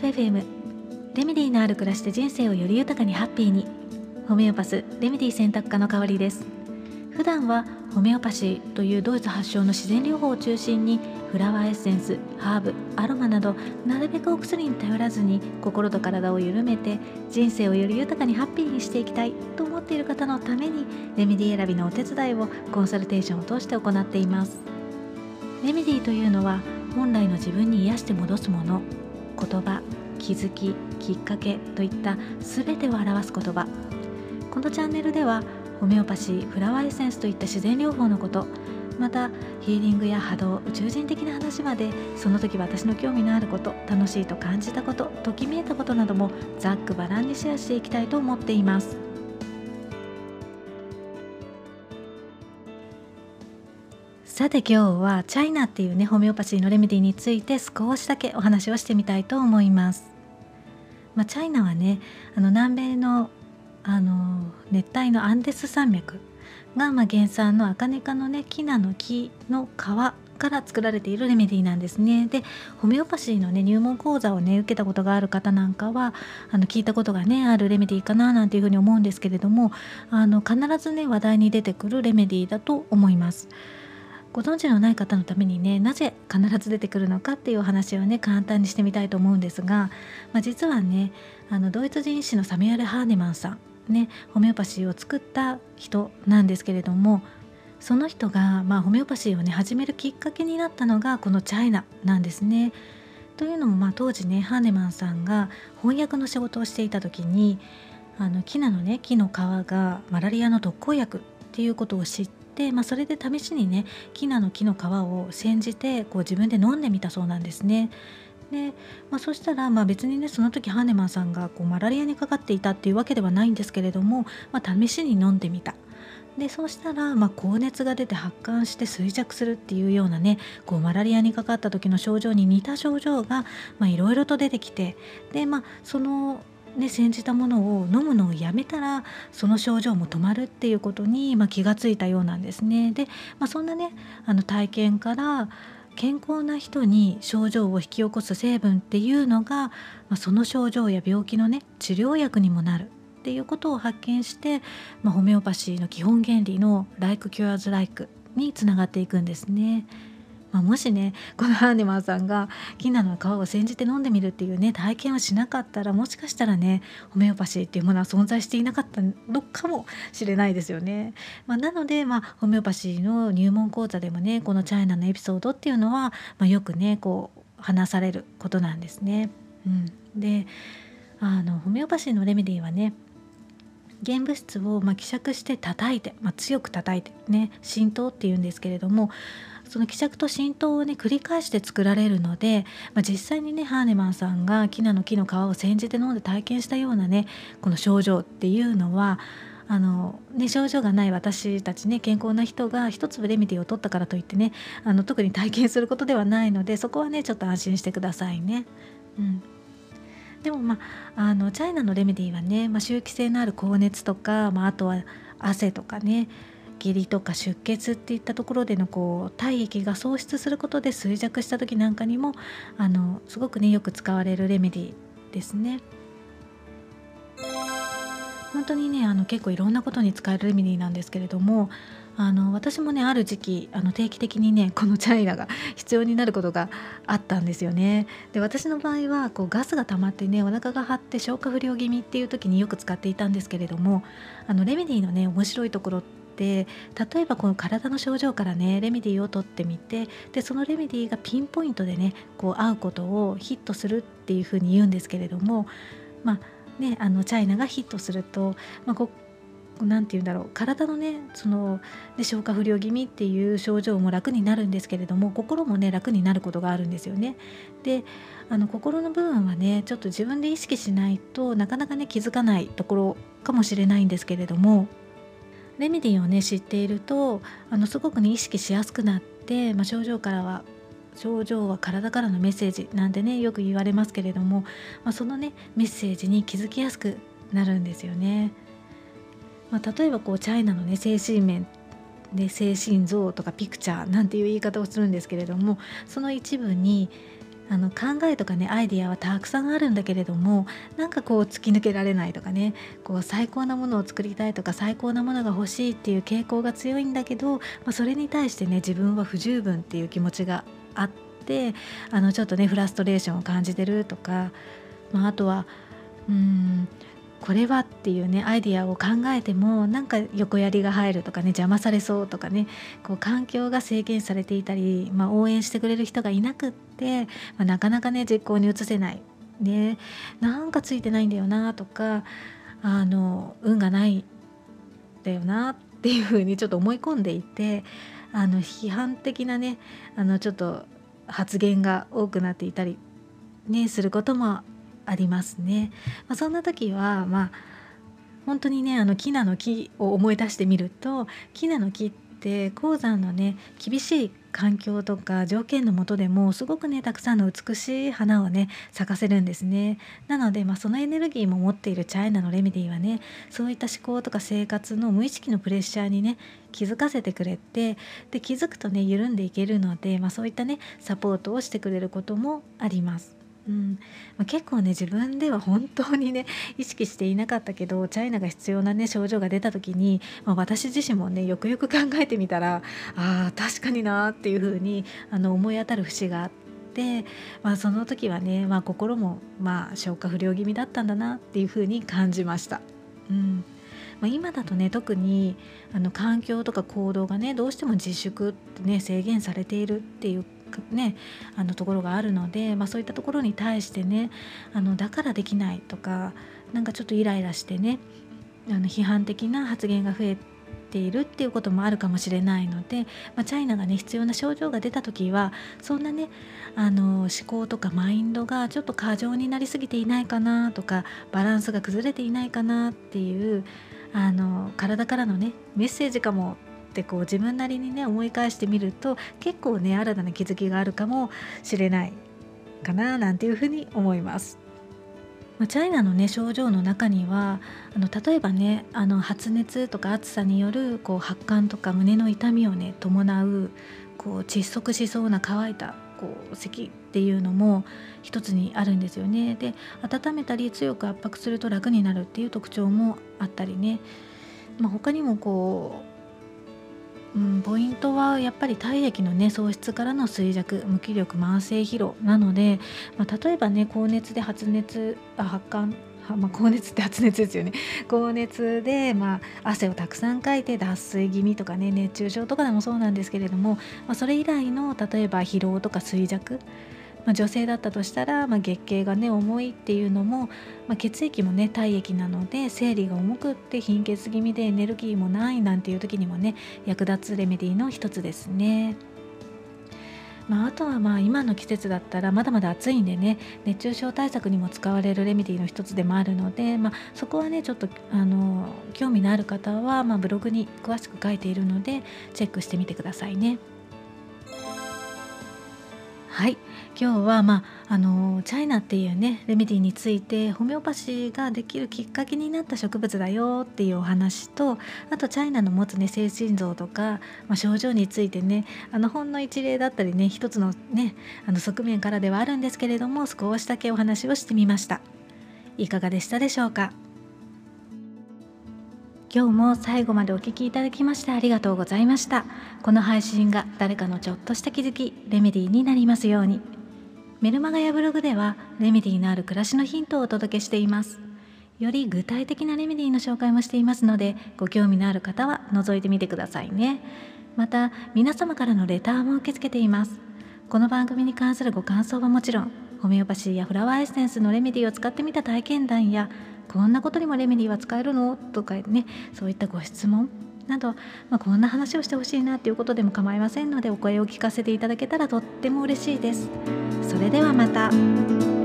フ FM レメディーのある暮らしで人生をより豊かにハッピーに。ホメオパスレメディ選択科の代わりです。普段はホメオパシーというドイツ発祥の自然療法を中心にフラワーエッセンスハーブアロマなどなるべくお薬に頼らずに心と体を緩めて人生をより豊かにハッピーにしていきたいと思っている方のためにレメディ選びのお手伝いをコンサルテーションを通して行っています。レメディというのは本来の自分に癒して戻すもの。言葉気づききっかけといった全てを表す言葉。このチャンネルではホメオパシーフラワーエッセンスといった自然療法のことまたヒーリングや波動宇宙人的な話までその時私の興味のあること楽しいと感じたことときめいたことなどもざっくばらんにシェアしていきたいと思っています。さて今日はチャイナっていうねホメオパシーのレメディについて少しだけお話をしてみたいと思います。まあ、チャイナはねあの南米のあの熱帯のアンデス山脈が、まあ、原産のアカネ科のねキナの木の皮から作られているレメディなんですね。でホメオパシーのね入門講座をね受けたことがある方なんかはあの聞いたことがねあるレメディかななんていうふうに思うんですけれどもあの必ずね話題に出てくるレメディーだと思います。ご存知のない方のためにねなぜ必ず出てくるのかっていうお話をね簡単にしてみたいと思うんですが、まあ、実はねあのドイツ人医師のサミュエル・ハーネマンさんねホメオパシーを作った人なんですけれどもその人が、まあ、ホメオパシーをね始めるきっかけになったのがこのチャイナなんですね。というのも、まあ、当時ねハーネマンさんが翻訳の仕事をしていた時にあのキナのね木の皮がマラリアの特効薬っていうことを知って、でまあ、それで試しにねキナの木の皮を煎じてこう自分で飲んでみたそうなんですね。で、まあ、そしたら、まあ、別にねその時ハーネマンさんがこうマラリアにかかっていたっていうわけではないんですけれども、まあ、試しに飲んでみた。でそうしたら、まあ、高熱が出て発汗して衰弱するっていうようなねこうマラリアにかかった時の症状に似た症状がいろいろと出てきてでまあそのね、煎じたものを飲むのをやめたらその症状も止まるっていうことに、まあ、気がついたようなんですね。で、まあ、そんなねあの体験から健康な人に症状を引き起こす成分っていうのが、まあ、その症状や病気のね治療薬にもなるっていうことを発見して、まあ、ホメオパシーの基本原理の「Like Cures Like」につながっていくんですね。まあ、もしねこのハーネマンさんがキナの皮を煎じて飲んでみるっていうね体験をしなかったらもしかしたらねホメオパシーっていうものは存在していなかったのかもしれないですよね。まあ、なので、まあ、ホメオパシーの入門講座でもねこのチャイナのエピソードっていうのは、まあ、よくねこう話されることなんですね。うん、であのホメオパシーのレメディはね原物質をま希釈して叩いて、まあ、強く叩いてね浸透っていうんですけれどもその希釈と浸透をね繰り返して作られるので、まあ、実際にねハーネマンさんがキナの木の皮を煎じて飲んで体験したようなねこの症状っていうのはあのね、症状がない私たちね健康な人が一粒レメディを取ったからといってねあの特に体験することではないのでそこはねちょっと安心してくださいね。うんでもまああのチャイナのレメディはね、まあ、周期性のある高熱とか、まあ、あとは汗とかね下痢とか出血っていったところでのこう体液が喪失することで衰弱した時なんかにもあのすごくねよく使われるレメディですね。本当にねあの結構いろんなことに使えるレメディなんですけれどもあの私もねある時期あの定期的にね このチャイナが 必要になることがあったんですよね。で私の場合はこうガスが溜まってねお腹が張って消化不良気味っていう時によく使っていたんですけれどもあのレメディのね面白いところってで例えばこの体の症状からねレメディーを取ってみてでそのレメディーがピンポイントでねこう合うことをヒットするっていうふうに言うんですけれどもまあねあのチャイナがヒットすると、まあ、こ何て言うんだろう体のねそので消化不良気味っていう症状も楽になるんですけれども心もね楽になることがあるんですよね。であの心の部分はねちょっと自分で意識しないとなかなかね気づかないところかもしれないんですけれどもレメディーをね知っているとあのすごくね意識しやすくなって、まあ、症状からは症状は体からのメッセージなんてねよく言われますけれども、まあ、そのねメッセージに気づきやすくなるんですよね。まあ、例えばこうチャイナのね精神面で精神像とかピクチャーなんていう言い方をするんですけれどもその一部にあの考えとかねアイディアはたくさんあるんだけれどもなんかこう突き抜けられないとかねこう最高なものを作りたいとか最高なものが欲しいっていう傾向が強いんだけど、まあ、それに対してね自分は不十分っていう気持ちがあってあのちょっとねフラストレーションを感じてるとか、まあ、あとはうんこれはっていうねアイディアを考えてもなんか横やりが入るとかね邪魔されそうとかねこう環境が制限されていたり、まあ、応援してくれる人がいなくって、まあ、なかなかね実行に移せない、ね、なんかついてないんだよなとかあの運がないんだよなっていうふうにちょっと思い込んでいてあの批判的なねあのちょっと発言が多くなっていたり、ね、することもありますね。まあ、そんな時はまあ本当にねあのキナの木を思い出してみるとキナの木って鉱山のね厳しい環境とか条件のもとでもすごくねたくさんの美しい花をね咲かせるんですねなので、まあ、そのエネルギーも持っているチャイナのレメディはねそういった思考とか生活の無意識のプレッシャーにね気づかせてくれてで気づくとね緩んでいけるので、まあ、そういったねサポートをしてくれることもあります。うんまあ、結構ね自分では本当にね 意識していなかったけどチャイナが必要なね症状が出た時に、まあ、私自身もねよくよく考えてみたらあ確かになっていうふうにあの思い当たる節があって、まあ、その時はね、まあ、心もまあ消化不良気味だったんだなっていうふうに感じました。うんまあ、今だとね特にあの環境とか行動がねどうしても自粛ってね制限されているっていうね、あのところがあるので、まあ、そういったところに対してねあのだからできないとかなんかちょっとイライラしてねあの批判的な発言が増えているっていうこともあるかもしれないので、まあ、チャイナがね必要な症状が出た時はそんなねあの思考とかマインドがちょっと過剰になりすぎていないかなとかバランスが崩れていないかなっていうあの体からのねメッセージかもってこう自分なりにね思い返してみると結構ね新たな気づきがあるかもしれないかななんていうふうに思います。まチャイナのね症状の中にはあの例えばねあの発熱とか暑さによるこう発汗とか胸の痛みをね伴うこう窒息しそうな乾いたこう咳っていうのも一つにあるんですよね。で温めたり強く圧迫すると楽になるっていう特徴もあったりね、まあ、他にもこうん、ポイントはやっぱり体液のね喪失からの衰弱無気力慢性疲労なので、まあ、例えばね高熱で発熱あ発汗まあ、高熱って発熱ですよね。高熱で、まあ、汗をたくさんかいて脱水気味とかね熱中症とかでもそうなんですけれども、まあ、それ以来の例えば疲労とか衰弱まあ、女性だったとしたら、まあ、月経がね重いっていうのも、まあ、血液もね体液なので生理が重くって貧血気味でエネルギーもないなんていう時にもね役立つレメディーの一つですね。まあ、あとはまあ今の季節だったらまだまだ暑いんでね熱中症対策にも使われるレメディーの一つでもあるので、まあ、そこはねちょっとあの興味のある方はまブログに詳しく書いているのでチェックしてみてくださいね。はい。今日は、まあ、あのチャイナっていうねレメディについてホメオパシーができるきっかけになった植物だよっていうお話とあとチャイナの持つね精神像とか、まあ、症状についてねあのほんの一例だったりね一つのねあの側面からではあるんですけれども少しだけお話をしてみました。いかがでしたでしょうか？今日も最後までお聴きいただきましてありがとうございました。この配信が誰かのちょっとした気づきレメディーになりますように。メルマガやブログではレメディーのある暮らしのヒントをお届けしています。より具体的なレメディーの紹介もしていますのでご興味のある方は覗いてみてくださいね。また皆様からのレターも受け付けています。この番組に関するご感想はもちろんホメオパシーやフラワーエッセンスのレメディーを使ってみた体験談やこんなことにもレメディは使えるの？とかねそういったご質問など、まあ、こんな話をしてほしいなということでも構いませんのでお声を聞かせていただけたらとっても嬉しいです。それではまた。